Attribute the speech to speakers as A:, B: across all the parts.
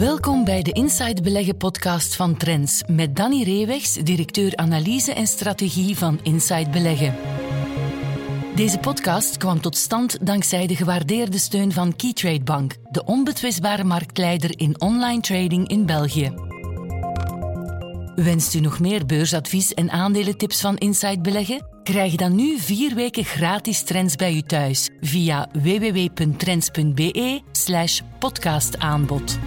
A: Welkom bij de Inside Beleggen podcast van Trends met Danny Reewegs, directeur analyse en strategie van Inside Beleggen. Deze podcast kwam tot stand dankzij de gewaardeerde steun van Keytrade Bank, de onbetwistbare marktleider in online trading in België. Wenst u nog meer beursadvies en aandelentips van Inside Beleggen? Krijg dan nu vier weken gratis trends bij u thuis via www.trends.be slash podcastaanbod.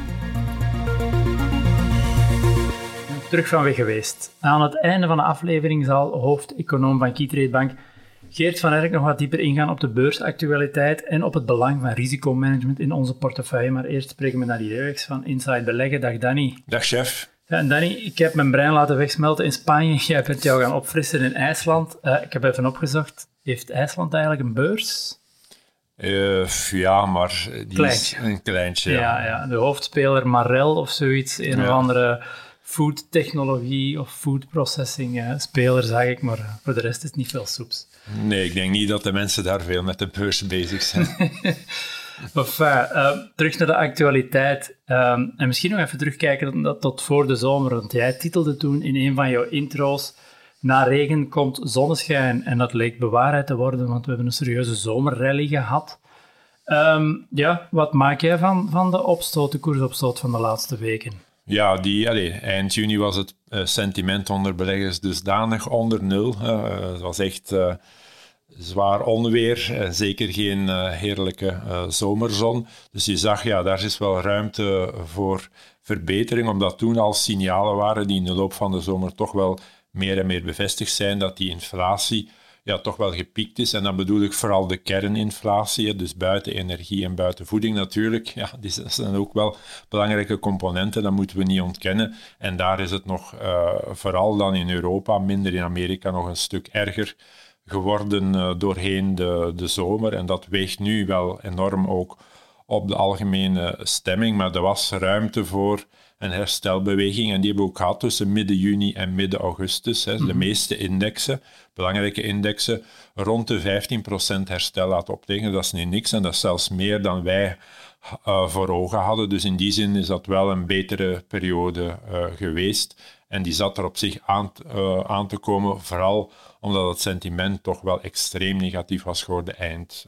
B: Terug van weg geweest. Aan het einde van de aflevering zal hoofdeconoom van Keytrade Bank Geert van Erk nog wat dieper ingaan op de beursactualiteit en op het belang van risicomanagement in onze portefeuille. Maar eerst spreken we naar die Rex van Inside Beleggen. Dag Danny.
C: Dag chef.
B: Ja, en Danny, ik heb mijn brein laten wegsmelten in Spanje. Jij bent jou gaan opfrissen in IJsland. Uh, ik heb even opgezocht. Heeft IJsland eigenlijk een beurs?
C: Uh, ja, maar die
B: kleintje.
C: is een kleintje. Ja.
B: Ja, ja. de hoofdspeler Marel of zoiets. Een
C: Ja.
B: of andere food technologie of food processing eh, speler, zag ik. Maar eh, voor de rest is het niet veel soeps.
C: Nee, ik denk niet dat de mensen daar veel met de beurs bezig zijn.
B: Enfin, eh, terug naar de actualiteit. Ehm, en misschien nog even terugkijken tot, tot voor de zomer. Want jij titelde toen in een van jouw intro's... Na regen komt zonneschijn. En dat leek bewaarheid te worden, want we hebben een serieuze zomerrally gehad. Ehm, ja, wat maak jij van, van de opstoot, de koersopstoot van de laatste weken?
C: Ja, die, eind juni was het eh, sentiment onder beleggers dusdanig onder nul. Eh, het was echt eh, zwaar onweer, zeker geen heerlijke zomerzon. Dus je zag, ja, daar is wel ruimte voor verbetering, omdat toen al signalen waren die in de loop van de zomer toch wel meer en meer bevestigd zijn dat die inflatie ja, toch wel gepiekt is. En dan bedoel ik vooral de kerninflatie, dus buiten energie en buiten voeding natuurlijk. Ja, die zijn ook wel belangrijke componenten, dat moeten we niet ontkennen. En daar is het nog, eh, vooral dan in Europa, minder in Amerika, nog een stuk erger geworden eh, doorheen de, de zomer. En dat weegt nu wel enorm ook op de algemene stemming. Maar er was ruimte voor een herstelbeweging. En die hebben we ook gehad tussen midden juni en midden augustus. Hè. De meeste indexen, belangrijke indexen, rond de 15% herstel laten optekenen. Dat is niet niks en dat is zelfs meer dan wij eh, voor ogen hadden. Dus in die zin is dat wel een betere periode eh, geweest. En die zat er op zich aan, eh, aan te komen, vooral omdat het sentiment toch wel extreem negatief was geworden eind,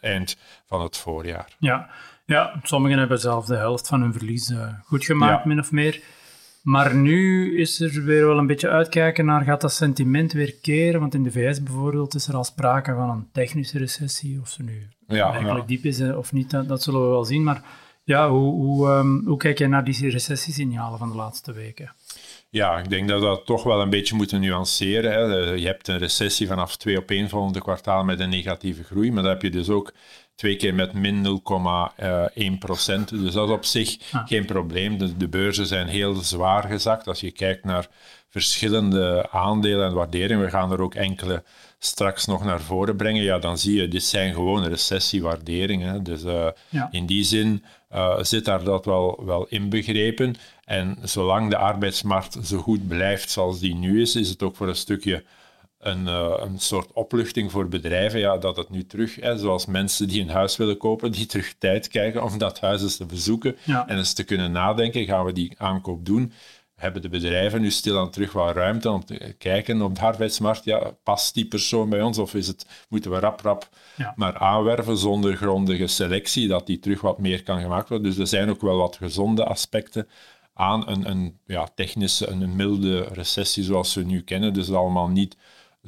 C: eind van het voorjaar.
B: Ja, ja sommigen hebben zelf de helft van hun verlies eh, goed gemaakt,
C: Ja.
B: min of meer. Maar nu is er weer wel een beetje uitkijken naar, gaat dat sentiment weer keren? Want in de VS bijvoorbeeld is er al sprake van een technische recessie, of ze nu
C: Ja,
B: eigenlijk
C: ja.
B: diep is eh, of niet, dat, dat zullen we wel zien. Maar ja, hoe, hoe, ehm, hoe kijk jij naar die recessiesignalen van de laatste weken?
C: Ja, ik denk dat we dat toch wel een beetje moeten nuanceren. Hè. Eh, Je hebt een recessie vanaf twee opeenvolgende kwartaal met een negatieve groei, maar dan heb je dus ook twee keer met min 0,1 procent. Dus dat is op zich
B: Ah.
C: geen probleem. De, de beurzen zijn heel zwaar gezakt. Als je kijkt naar verschillende aandelen en waarderingen, we gaan er ook enkele straks nog naar voren brengen, ja, dan zie je, dit zijn gewoon recessiewaarderingen. Dus eh,
B: Ja.
C: in die zin eh, zit daar dat wel, wel inbegrepen. En zolang de arbeidsmarkt zo goed blijft zoals die nu is, is het ook voor een stukje een, eh, een soort opluchting voor bedrijven, ja, dat het nu terug, hè, zoals mensen die een huis willen kopen, die terug tijd krijgen om dat huis eens te bezoeken
B: Ja.
C: en eens te kunnen nadenken, gaan we die aankoop doen? Hebben de bedrijven nu stilaan terug wat ruimte om te kijken op de arbeidsmarkt? Ja, past die persoon bij ons of is het, moeten we rap rap
B: Ja.
C: maar aanwerven zonder grondige selectie, dat die terug wat meer kan gemaakt worden? Dus er zijn ook wel wat gezonde aspecten aan een, een ja, technische, een, een milde recessie zoals we nu kennen. Dus allemaal niet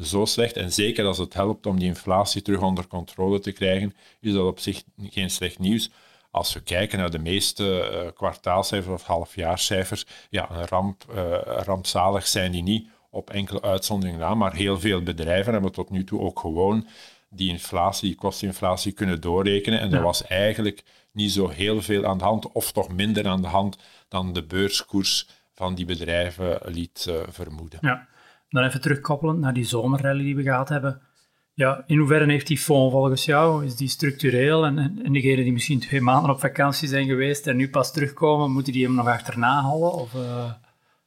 C: zo slecht. En zeker als het helpt om die inflatie terug onder controle te krijgen, is dat op zich geen slecht nieuws. Als we kijken naar de meeste eh, kwartaalcijfers of halfjaarcijfers, ja, een ramp, eh, rampzalig zijn die niet op enkele uitzonderingen na, maar heel veel bedrijven hebben tot nu toe ook gewoon die inflatie, die kostinflatie kunnen doorrekenen. En er
B: Ja.
C: was eigenlijk niet zo heel veel aan de hand, of toch minder aan de hand dan de beurskoers van die bedrijven liet eh, vermoeden.
B: Ja, dan even terugkoppelend naar die zomerrally die we gehad hebben. Ja, in hoeverre heeft die fonds volgens jou, is die structureel? En, en, en degenen die misschien twee maanden op vakantie zijn geweest en nu pas terugkomen, moeten die hem nog achterna halen? Of, eh,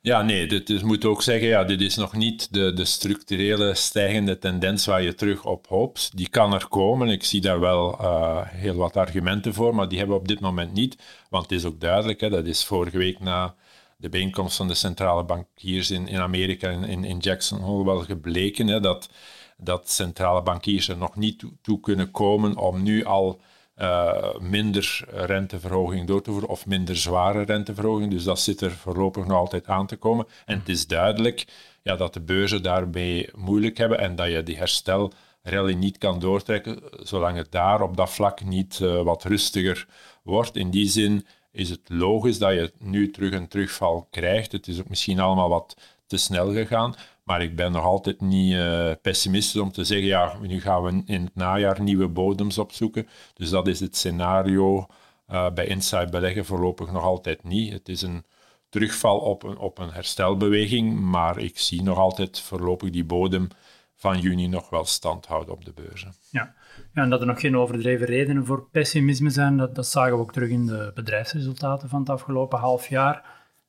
C: Ja, nee, dit is, moet ook zeggen, ja, dit is nog niet de, de structurele stijgende tendens waar je terug op hoopt. Die kan er komen. Ik zie daar wel uh, heel wat argumenten voor, maar die hebben we op dit moment niet. Want het is ook duidelijk, hè, dat is vorige week na de bijeenkomst van de centrale bankiers in, in Amerika, in, in Jackson Hole, wel gebleken hè, dat, dat centrale bankiers er nog niet toe, kunnen komen om nu al uh, minder renteverhoging door te voeren of minder zware renteverhoging. Dus dat zit er voorlopig nog altijd aan te komen. En het is duidelijk ja, dat de beurzen daarbij moeilijk hebben en dat je die herstelrally niet kan doortrekken zolang het daar op dat vlak niet uh, wat rustiger wordt. In die zin is het logisch dat je nu terug een terugval krijgt. Het is ook misschien allemaal wat te snel gegaan. Maar ik ben nog altijd niet uh, pessimistisch om te zeggen, ja, nu gaan we in het najaar nieuwe bodems opzoeken. Dus dat is het scenario uh, bij Inside Beleggen voorlopig nog altijd niet. Het is een terugval op een, op een herstelbeweging, maar ik zie nog altijd voorlopig die bodem van juni nog wel stand houden op de beurzen.
B: Ja. ja, en dat er nog geen overdreven redenen voor pessimisme zijn, dat, dat zagen we ook terug in de bedrijfsresultaten van het afgelopen half jaar.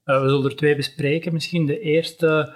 B: Uh, we zullen er twee bespreken. Misschien de eerste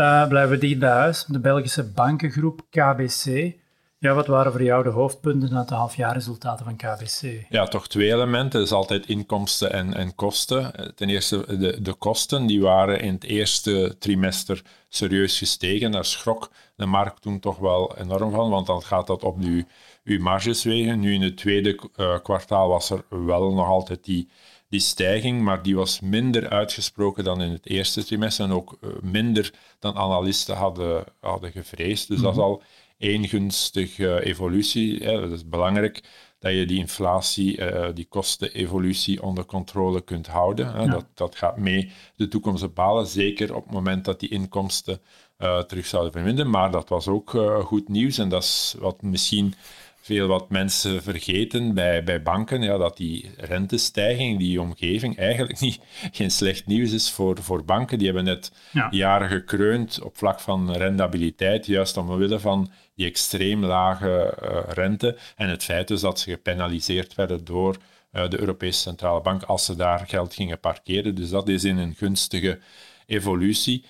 B: uh, blijven we dicht bij huis. De Belgische bankengroep KBC. Ja, wat waren voor jou de hoofdpunten uit de halfjaarresultaten van KBC?
C: Ja, toch twee elementen. Dat is altijd inkomsten en, en kosten. Ten eerste, de, de kosten die waren in het eerste trimester serieus gestegen. Daar schrok de markt toen toch wel enorm van, want dan gaat dat op uw, uw marges wegen. Nu in het tweede uh, kwartaal was er wel nog altijd die die stijging, maar die was minder uitgesproken dan in het eerste trimester en ook eh, minder dan analisten hadden, hadden gevreesd. Dus dat is mhm. al één gunstige evolutie. Dat is belangrijk dat je die inflatie, uh, die kostenevolutie onder controle kunt houden. Dat, dat gaat mee de toekomst bepalen, zeker op het moment dat die inkomsten uh, terug zouden verminderen. Maar dat was ook goed nieuws en dat is wat misschien veel wat mensen vergeten bij, bij banken, ja, dat die rentestijging, die omgeving, eigenlijk niet, geen slecht nieuws is voor, voor banken. Die hebben net jaren gekreund op vlak van rendabiliteit, juist omwille van die extreem lage uh, rente en het feit dus dat ze gepenaliseerd werden door uh, de Europese Centrale Bank als ze daar geld gingen parkeren. Dus dat is in een gunstige evolutie.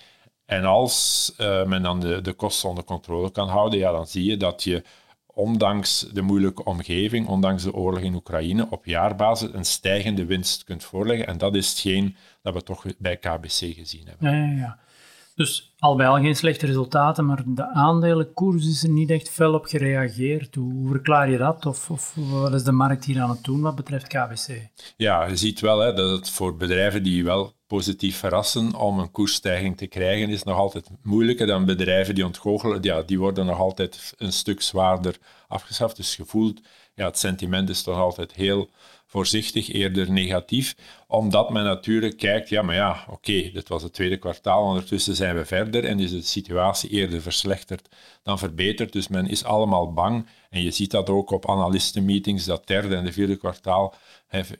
C: En als uh, men dan de, de kosten onder controle kan houden, ja, dan zie je dat je ondanks de moeilijke omgeving, ondanks de oorlog in Oekraïne, op jaarbasis een stijgende winst kunt voorleggen. En dat is hetgeen dat we toch bij KBC gezien hebben.
B: Ja, ja, ja. Dus al bij al geen slechte resultaten, maar de aandelenkoers is er niet echt fel op gereageerd. Hoe verklaar je dat? Of, of wat is de markt hier aan het doen wat betreft KBC?
C: Ja, je ziet wel hè, dat het voor bedrijven die wel positief verrassen om een koersstijging te krijgen, is nog altijd moeilijker dan bedrijven die ontgoochelen. Ja, die worden nog altijd een stuk zwaarder afgeschaft. Dus gevoeld, ja, het sentiment is toch altijd heel voorzichtig, eerder negatief, omdat men natuurlijk kijkt, ja, maar ja, oké, dit was het tweede kwartaal, ondertussen zijn we verder en is de situatie eerder verslechterd dan verbeterd. Dus men is allemaal bang en je ziet dat ook op analistenmeetings, dat derde en de vierde kwartaal,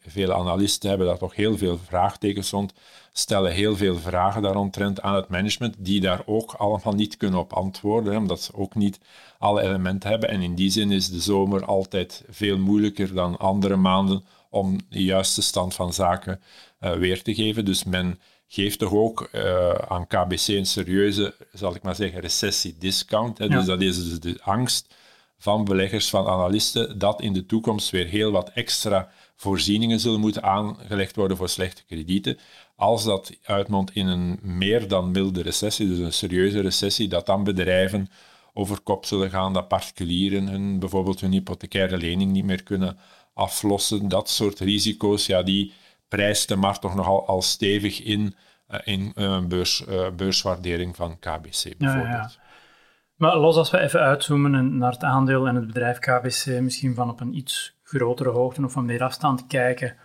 C: vele analisten hebben daar toch heel veel vraagtekens rond, stellen heel veel vragen daaromtrent aan het management, die daar ook allemaal niet kunnen op antwoorden, omdat ze ook niet alle elementen hebben. En in die zin is de zomer altijd veel moeilijker dan andere maanden om de juiste stand van zaken uh, weer te geven. Dus men geeft toch ook uh, aan KBC een serieuze, zal ik maar zeggen, recessiediscount. Ja. Dus dat is dus de angst van beleggers, van analisten, dat in de toekomst weer heel wat extra voorzieningen zullen moeten aangelegd worden voor slechte kredieten. Als dat uitmondt in een meer dan milde recessie, dus een serieuze recessie, dat dan bedrijven over kop zullen gaan, dat particulieren hun, bijvoorbeeld hun hypothecaire lening niet meer kunnen aflossen. Dat soort risico's, ja, die prijst de markt toch nogal al stevig in, uh, in uh, beurs, uh, beurswaardering van KBC bijvoorbeeld. Ja, ja.
B: Maar los als we even uitzoomen naar het aandeel en het bedrijf KBC, misschien van op een iets grotere hoogte of van meer afstand kijken.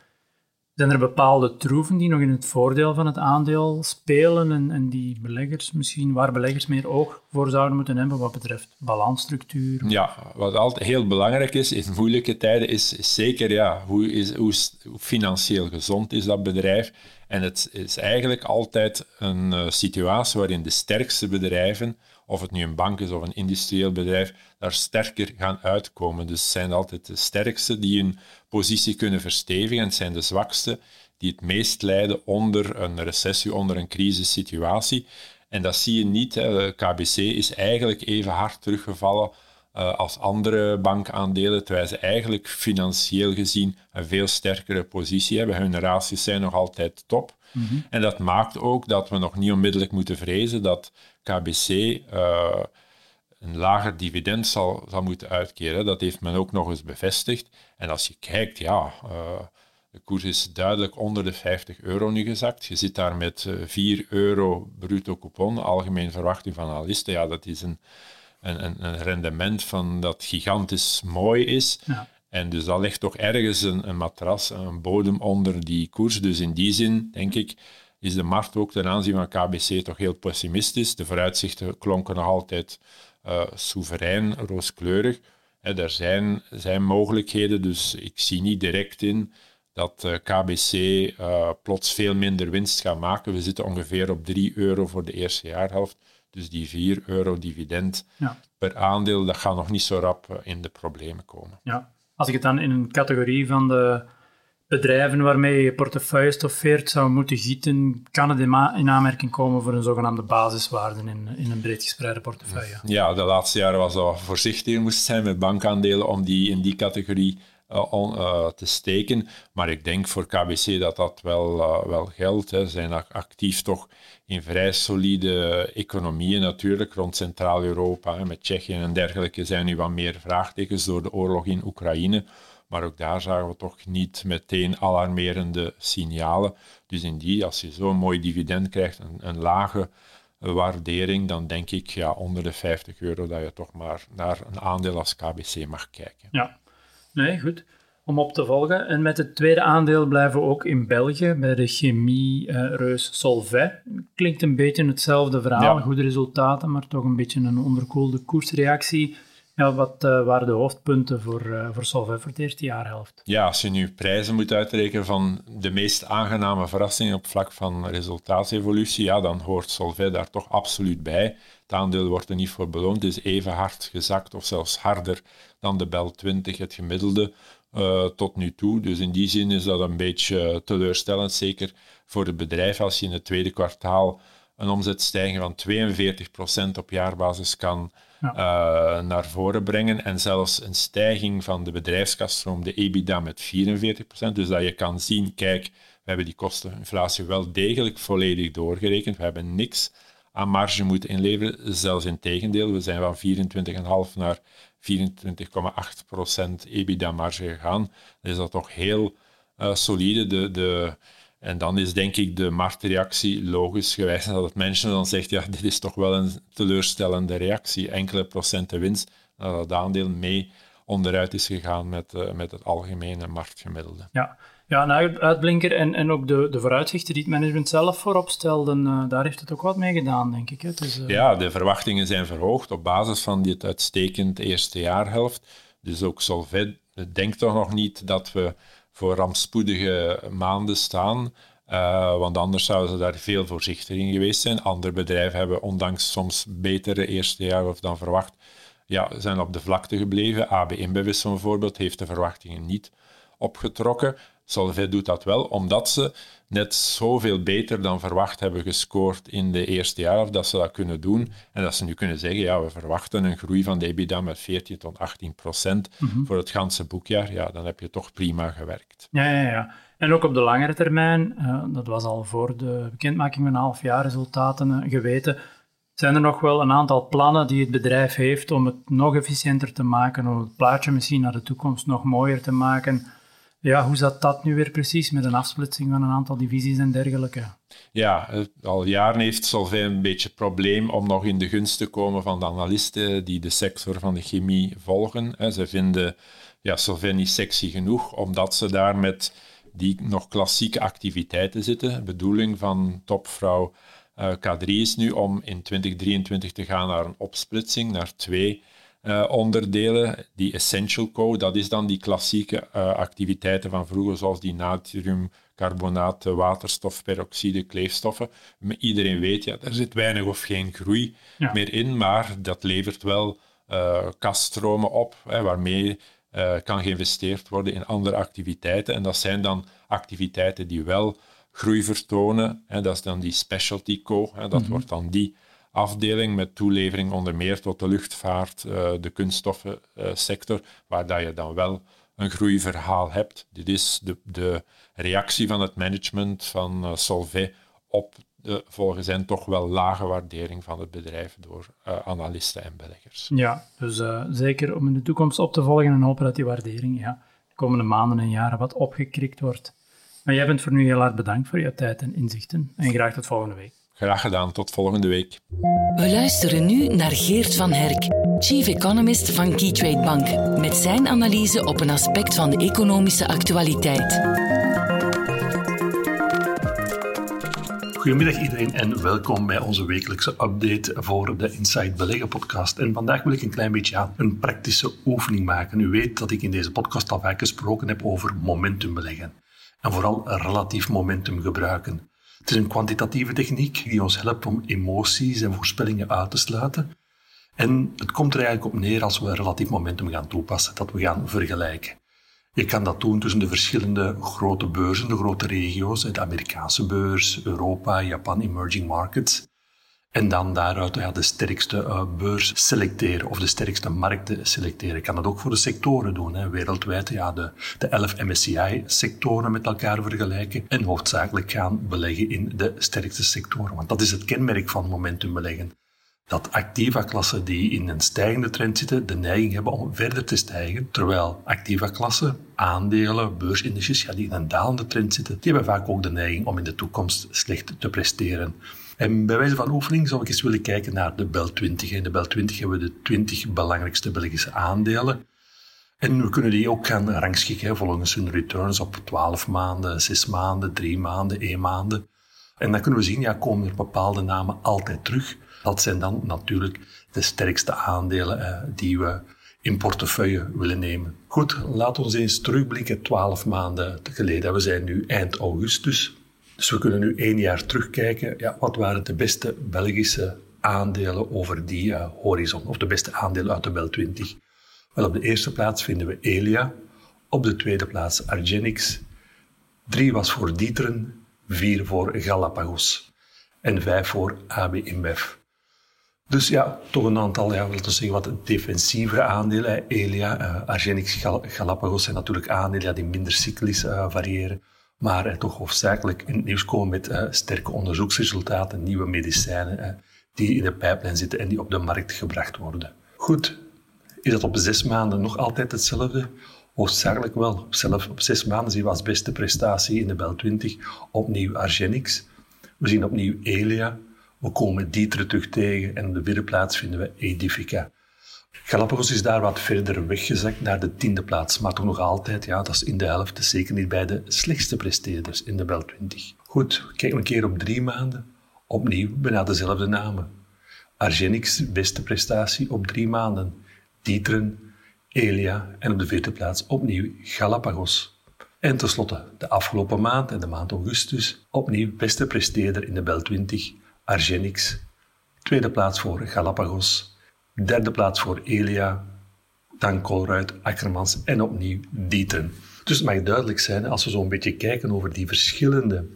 B: Zijn er bepaalde troeven die nog in het voordeel van het aandeel spelen en, en die beleggers misschien, waar beleggers meer oog voor zouden moeten hebben wat betreft balansstructuur?
C: Ja, wat altijd heel belangrijk is in moeilijke tijden is, zeker ja, hoe, is, hoe, financieel gezond is dat bedrijf. En het is eigenlijk altijd een uh, situatie waarin de sterkste bedrijven of het nu een bank is of een industrieel bedrijf, daar sterker gaan uitkomen. Dus het zijn altijd de sterkste die hun positie kunnen verstevigen en het zijn de zwakste die het meest lijden onder een recessie, onder een crisissituatie. En dat zie je niet. Hè. KBC is eigenlijk even hard teruggevallen uh, als andere bankaandelen, terwijl ze eigenlijk financieel gezien een veel sterkere positie hebben. Hun ratios zijn nog altijd top. Mhm. En dat maakt ook dat we nog niet onmiddellijk moeten vrezen dat KBC uh, een lager dividend zal, zal moeten uitkeren. Dat heeft men ook nog eens bevestigd. En als je kijkt, ja, uh, de koers is duidelijk onder de 50 euro nu gezakt. Je zit daar met 4 euro bruto coupon, algemeen verwachting van analisten. Ja, dat is een een, een, een rendement van dat gigantisch mooi is. Ja. En dus dat ligt toch ergens een, een matras, een bodem onder die koers. Dus in die zin, denk ik, is de markt ook ten aanzien van KBC toch heel pessimistisch. De vooruitzichten klonken nog altijd uh, soeverein, rooskleurig. er zijn, zijn mogelijkheden, dus ik zie niet direct in dat uh, KBC uh, plots veel minder winst gaat maken. We zitten ongeveer op 3 euro voor de eerste jaarhelft. Dus die 4 euro dividend ja. per aandeel, dat gaat nog niet zo rap eh, in de problemen komen.
B: Ja. Als ik het dan in een categorie van de bedrijven waarmee je portefeuille stoffeert zou moeten gieten, kan het in aanmerking komen voor een zogenaamde basiswaarde in, in een breed gespreide portefeuille?
C: Ja, de laatste jaren was dat voorzichtiger moest zijn met bankaandelen om die in die categorie uh, te steken. Maar ik denk voor KBC dat dat wel, wel geldt. Ze zijn actief toch in vrij solide economieën natuurlijk, rond Centraal-Europa, met Tsjechië en dergelijke, zijn nu wat meer vraagtekens door de oorlog in Oekraïne. Maar ook daar zagen we toch niet meteen alarmerende signalen. Dus in die, als je zo'n mooi dividend krijgt, een, een lage waardering, dan denk ik ja, onder de 50 euro dat je toch maar naar een aandeel als KBC mag kijken.
B: Ja, nee, goed om op te volgen. En met het tweede aandeel blijven we ook in België, bij de chemie-reus Solvay. Klinkt een beetje hetzelfde verhaal, goede resultaten, maar toch een beetje een onderkoelde koersreactie. Ja, wat uh, waren de hoofdpunten voor, voor Solvay voor de eerste jaarhelft?
C: Ja, als je nu prijzen moet uitrekenen van de meest aangename verrassingen op vlak van resultaatsevolutie, ja, dan hoort Solvay daar toch absoluut bij. Het aandeel wordt er niet voor beloond, is even hard gezakt of zelfs harder dan de Bel 20, het gemiddelde uh, tot nu toe. Dus in die zin is dat een beetje teleurstellend, zeker voor het bedrijf als je in het tweede kwartaal een omzetstijging van 42% op jaarbasis kan uh, naar voren brengen en zelfs een stijging van de bedrijfskaststroom, de EBITDA, met 44%. Dus dat je kan zien, kijk, we hebben die kosteninflatie wel degelijk volledig doorgerekend. We hebben niks aan marge moeten inleveren, zelfs in tegendeel. We zijn van 24,5 naar 24,8% EBITDA-marge gegaan. Is dat toch heel uh, solide. De, de, en dan is denk ik de marktreactie logisch geweest dat het mensen dan zegt, ja, dit is toch wel een teleurstellende reactie. Enkele procenten winst, dat het aandeel mee onderuit is gegaan met, uh, met het algemene marktgemiddelde.
B: Ja, ja, een uitblinker en, en ook de, de vooruitzichten die het management zelf voorop stelde, uh, daar heeft het ook wat mee gedaan, denk ik. Hè? Dus,
C: uh... Ja, de verwachtingen zijn verhoogd op basis van dit uitstekend eerste jaarhelft. Dus ook Solvay denkt toch nog niet dat we voor rampspoedige maanden staan. Uh, want anders zouden ze daar veel voorzichtiger in geweest zijn. Andere bedrijven hebben, ondanks soms betere eerste jaar of dan verwacht, ja, zijn op de vlakte gebleven. AB InBev bijvoorbeeld heeft de verwachtingen niet opgetrokken. Solvay doet dat wel, omdat ze net zoveel beter dan verwacht hebben gescoord in de eerste jaar, of dat ze dat kunnen doen. En dat ze nu kunnen zeggen, ja, we verwachten een groei van de EBITDA met 14 tot 18 procent mhm. voor het ganse boekjaar. Ja, dan heb je toch prima gewerkt.
B: Ja, ja, ja. En ook op de langere termijn, uh, dat was al voor de bekendmaking van halfjaarresultaten uh, geweten, zijn er nog wel een aantal plannen die het bedrijf heeft om het nog efficiënter te maken, om het plaatje misschien naar de toekomst nog mooier te maken ja, hoe zat dat nu weer precies met een afsplitsing van een aantal divisies en dergelijke?
C: Ja, al jaren heeft Solvay een beetje probleem om nog in de gunst te komen van de analisten die de sector van de chemie volgen. Ze vinden ja, Solvay niet sexy genoeg, omdat ze daar met die nog klassieke activiteiten zitten. De bedoeling van topvrouw uh, K3 is nu om in 2023 te gaan naar een opsplitsing, naar twee uh, onderdelen. Die Essential Co, dat is dan die klassieke uh, activiteiten van vroeger, zoals die natriumcarbonaat, waterstofperoxide, kleefstoffen. Maar iedereen weet, ja, er zit weinig of geen groei meer in, maar dat levert wel uh, kaststromen op, hè, waarmee kan geïnvesteerd worden in andere activiteiten. En dat zijn dan activiteiten die wel groei vertonen. Hè, dat is dan die specialty co. Hè, dat mhm. wordt dan die afdeling met toelevering onder meer tot de luchtvaart, uh, de kunststoffensector, waar dat je dan wel een groeiverhaal hebt. Dit is de, de reactie van het management van uh, Solvay op de volgens hen toch wel lage waardering van het bedrijf door uh, analisten en beleggers.
B: Ja, dus zeker om in de toekomst op te volgen en hopen dat die waardering ja, de komende maanden en jaren wat opgekrikt wordt. Maar jij bent voor nu heel erg bedankt voor je tijd en inzichten. En graag tot volgende week.
C: Graag gedaan, tot volgende week.
A: We luisteren nu naar Geert van Herk, Chief Economist van Keytrade Bank, met zijn analyse op een aspect van de economische actualiteit.
D: Goedemiddag iedereen en welkom bij onze wekelijkse update voor de Inside Beleggen podcast. En vandaag wil ik een klein beetje ja, een praktische oefening maken. U weet dat ik in deze podcast al vaak gesproken heb over momentum beleggen en vooral relatief momentum gebruiken. Het is een kwantitatieve techniek die ons helpt om emoties en voorspellingen uit te sluiten. En het komt er eigenlijk op neer als we relatief momentum gaan toepassen, dat we gaan vergelijken. Je kan dat doen tussen de verschillende grote beurzen, de grote regio's, de Amerikaanse beurs, Europa, Japan, emerging markets. En dan daaruit ja, de sterkste uh, beurs selecteren of de sterkste markten selecteren. Ik kan dat ook voor de sectoren doen. Hè. Wereldwijd ja, de, de 11 MSCI-sectoren met elkaar vergelijken en hoofdzakelijk gaan beleggen in de sterkste sectoren. Want dat is het kenmerk van momentum beleggen. Dat activa-klassen die in een stijgende trend zitten, de neiging hebben om verder te stijgen, terwijl activa-klassen, aandelen, beursindices, ja, die in een dalende trend zitten, die hebben vaak ook de neiging om in de toekomst slecht te presteren. En bij wijze van oefening zou ik eens willen kijken naar de BEL 20. In de BEL 20 hebben we de 20 belangrijkste Belgische aandelen. En we kunnen die ook gaan rangschikken volgens hun returns op 12 maanden, 6 maanden, 3 maanden, 1 maanden. En dan kunnen we zien, ja, komen er bepaalde namen altijd terug. Dat zijn dan natuurlijk de sterkste aandelen eh, die we in portefeuille willen nemen. Goed, laten we eens terugblikken 12 maanden geleden. We zijn nu eind augustus. Dus we kunnen nu één jaar terugkijken. Ja, wat waren de beste Belgische aandelen over die uh, horizon? Of de beste aandelen uit de Bel 20? Wel, op de eerste plaats vinden we Elia. Op de tweede plaats Argenix. Drie was voor Dieteren. Vier voor Galapagos. En vijf voor AB InBev. Dus ja, toch een aantal, ja, wil zeggen, wat defensievere aandelen. Elia, uh, Argenix, Galapagos zijn natuurlijk aandelen die minder cyclisch uh, variëren maar eh, toch hoofdzakelijk in het nieuws komen met eh, sterke onderzoeksresultaten, nieuwe medicijnen eh, die in de pijplijn zitten en die op de markt gebracht worden. Goed, is dat op zes maanden nog altijd hetzelfde? Hoofdzakelijk wel. Zelf op zes maanden zien we als beste prestatie in de Bel 20 opnieuw Argenix. We zien opnieuw Elia. We komen Dieter terug tegen en op de vierde plaats vinden we Edifica. Galapagos is daar wat verder weggezakt naar de tiende plaats, maar toch nog altijd, ja, dat is in de helft, zeker niet bij de slechtste presteerders in de Bel 20. Goed, kijk een keer op drie maanden. Opnieuw bijna dezelfde namen. Argenix, beste prestatie op drie maanden. Dieteren, Elia en op de vierde plaats opnieuw Galapagos. En tenslotte, de afgelopen maand en de maand augustus, opnieuw beste presteerder in de Bel 20, Argenix. Tweede plaats voor Galapagos Derde plaats voor Elia, dan Colruyt, Ackermans en opnieuw Dieten. Dus het mag duidelijk zijn, als we zo'n beetje kijken over die verschillende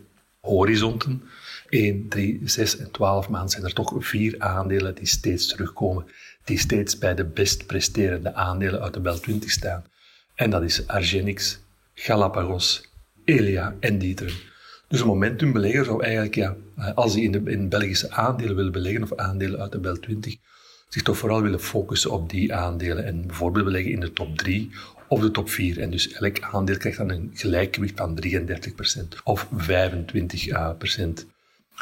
D: horizonten, 1, 3, 6 en 12 maanden zijn er toch vier aandelen die steeds terugkomen, die steeds bij de best presterende aandelen uit de Bel 20 staan. En dat is Argenix, Galapagos, Elia en Dieteren. Dus een momentumbelegger zou eigenlijk, ja, als hij in, de, in Belgische aandelen wil beleggen of aandelen uit de Bel 20, zich toch vooral willen focussen op die aandelen en bijvoorbeeld beleggen in de top 3 of de top 4. En dus elk aandeel krijgt dan een gelijkgewicht van 33% of 25%.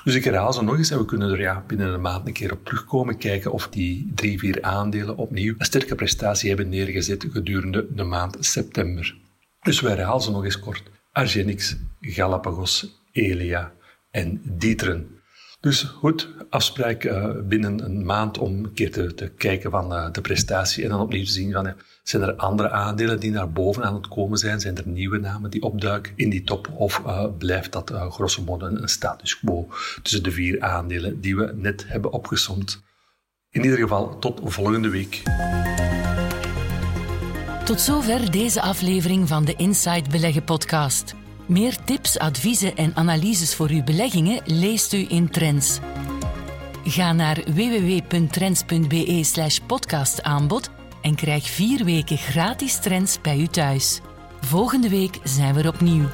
D: Dus ik herhaal ze nog eens en we kunnen er ja, binnen een maand een keer op terugkomen, kijken of die drie, vier aandelen opnieuw een sterke prestatie hebben neergezet gedurende de maand september. Dus we herhalen ze nog eens kort. Argenix, Galapagos, Elia en Dieteren. Dus goed, afspraak uh, binnen een maand om een keer te, kijken van uh, de prestatie en dan opnieuw te zien van, uh, zijn er andere aandelen die naar boven aan het komen zijn? Zijn er nieuwe namen die opduiken in die top? Of blijft dat grosso modo een status quo tussen de vier aandelen die we net hebben opgesomd? In ieder geval, tot volgende week.
A: Tot zover deze aflevering van de Inside Beleggen podcast. Meer tips, adviezen en analyses voor uw beleggingen leest u in Trends. Ga naar www.trends.be slash podcastaanbod en krijg vier weken gratis trends bij u thuis. Volgende week zijn we er opnieuw.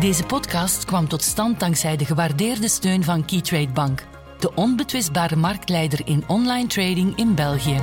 A: Deze podcast kwam tot stand dankzij de gewaardeerde steun van Keytrade Bank, de onbetwistbare marktleider in online trading in België.